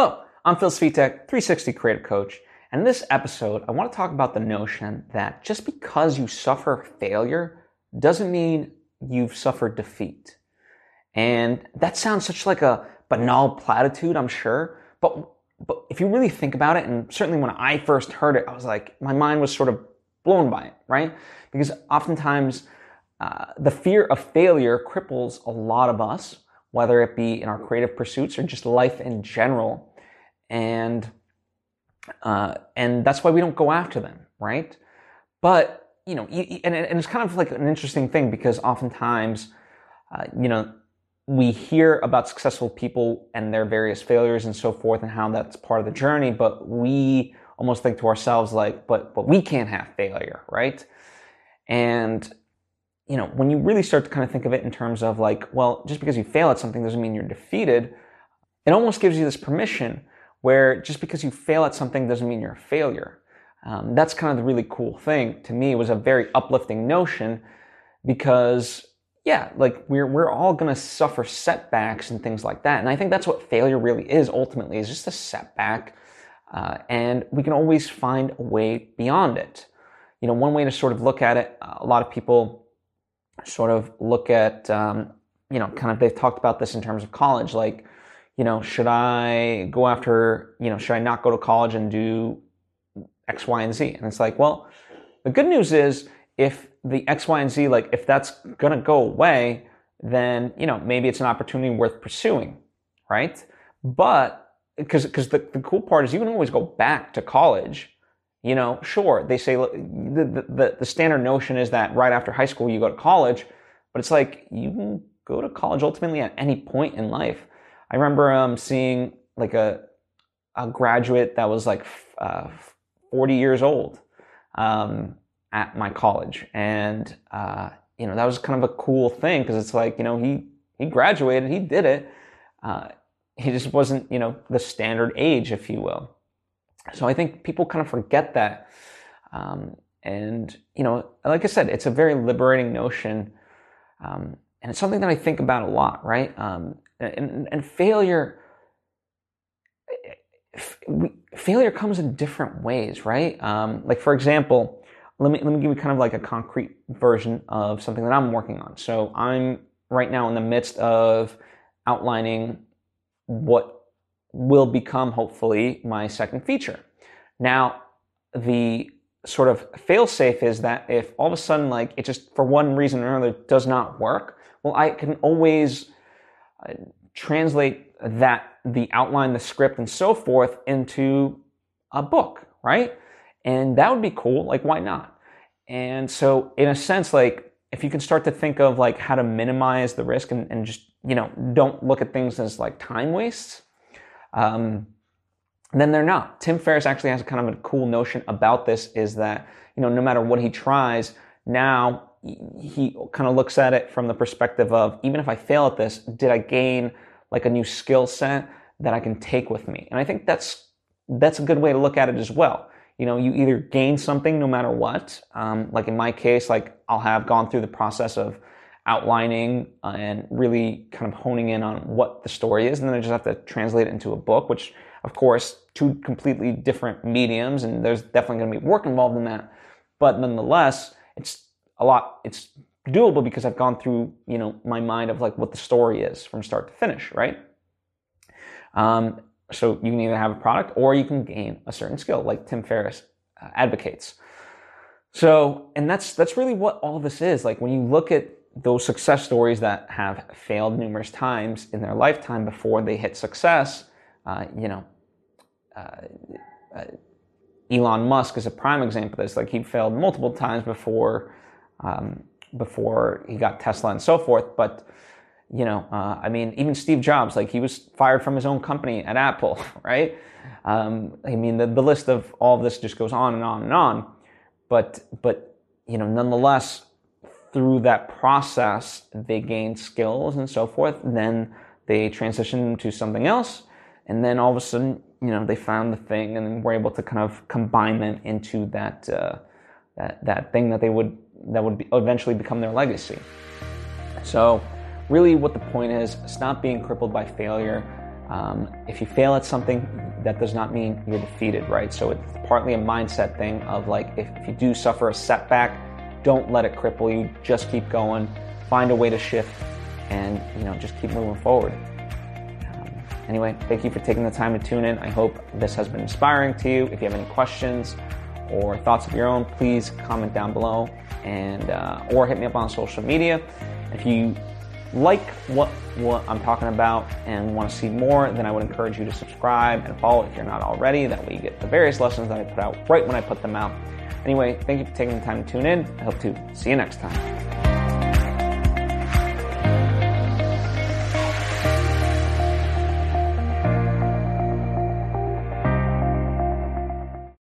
Hello, I'm Phil Svitek, 360 Creative Coach, and in this episode, I want to talk about the notion that just because you suffer failure doesn't mean you've suffered defeat. And that sounds such like a banal platitude, I'm sure, but but if you really think about it, and certainly when I first heard it, I was like, my mind was sort of blown by it, right? Because oftentimes uh, the fear of failure cripples a lot of us, whether it be in our creative pursuits or just life in general. And uh, and that's why we don't go after them, right? But you know, and, and it's kind of like an interesting thing because oftentimes, uh, you know, we hear about successful people and their various failures and so forth, and how that's part of the journey. But we almost think to ourselves like, but but we can't have failure, right? And you know, when you really start to kind of think of it in terms of like, well, just because you fail at something doesn't mean you're defeated. It almost gives you this permission where just because you fail at something doesn't mean you're a failure. Um, that's kind of the really cool thing to me. Was a very uplifting notion because, yeah, like we're we're all gonna suffer setbacks and things like that. And I think that's what failure really is ultimately is just a setback, uh, and we can always find a way beyond it. You know, one way to sort of look at it, a lot of people sort of look at, um, you know, kind of they've talked about this in terms of college, like, you know, should I go after, you know, should I not go to college and do X, Y, and Z? And it's like, well, the good news is if the X, Y, and Z, like, if that's going to go away, then, you know, maybe it's an opportunity worth pursuing, right? But, because, because the, the cool part is you can always go back to college you know, sure, they say the, the, the standard notion is that right after high school you go to college, but it's like you can go to college ultimately at any point in life. I remember um, seeing like a, a graduate that was like uh, 40 years old um, at my college. And, uh, you know, that was kind of a cool thing because it's like, you know, he, he graduated, he did it. Uh, he just wasn't, you know, the standard age, if you will. So I think people kind of forget that. Um, and, you know, like I said, it's a very liberating notion. Um, and it's something that I think about a lot, right? Um, and, and, failure, failure comes in different ways, right? Um, like, for example, let me, let me give you kind of like a concrete version of something that I'm working on. So I'm right now in the midst of outlining what will become hopefully my second feature. Now, the sort of fail safe is that if all of a sudden, like it just for one reason or another does not work, well, I can always uh, translate that, the outline, the script, and so forth into a book, right? And that would be cool. Like, why not? And so, in a sense, like if you can start to think of like how to minimize the risk and, and just you know don't look at things as like time wastes um, then they're not. Tim Ferriss actually has kind of a cool notion about this is that, you know, no matter what he tries, now he kind of looks at it from the perspective of even if I fail at this, did I gain like a new skill set that I can take with me? And I think that's that's a good way to look at it as well. You know, you either gain something no matter what. Um, like in my case, like I'll have gone through the process of outlining and really kind of honing in on what the story is. And then I just have to translate it into a book, which, of course, two completely different mediums, and there's definitely going to be work involved in that. But nonetheless, it's a lot, it's doable because I've gone through, you know, my mind of like what the story is from start to finish, right? Um, so you can either have a product or you can gain a certain skill, like Tim Ferriss uh, advocates. So, and that's that's really what all this is. Like when you look at those success stories that have failed numerous times in their lifetime before they hit success, uh, you know, uh, uh, Elon Musk is a prime example of this. Like he failed multiple times before um, before he got Tesla and so forth. But you know, uh, I mean, even Steve Jobs, like he was fired from his own company at Apple, right? Um, I mean, the, the list of all of this just goes on and on and on. But but you know, nonetheless, through that process, they gain skills and so forth. And then they transition to something else. And then all of a sudden, you know, they found the thing and were able to kind of combine them into that, uh, that, that thing that they would, that would be eventually become their legacy. So really what the point is, stop being crippled by failure. Um, if you fail at something, that does not mean you're defeated, right? So it's partly a mindset thing of like, if, if you do suffer a setback, don't let it cripple you. Just keep going. Find a way to shift and, you know, just keep moving forward. Anyway, thank you for taking the time to tune in. I hope this has been inspiring to you. If you have any questions or thoughts of your own, please comment down below and, uh, or hit me up on social media. If you like what, what I'm talking about and want to see more, then I would encourage you to subscribe and follow if you're not already. That way you get the various lessons that I put out right when I put them out. Anyway, thank you for taking the time to tune in. I hope to see you next time.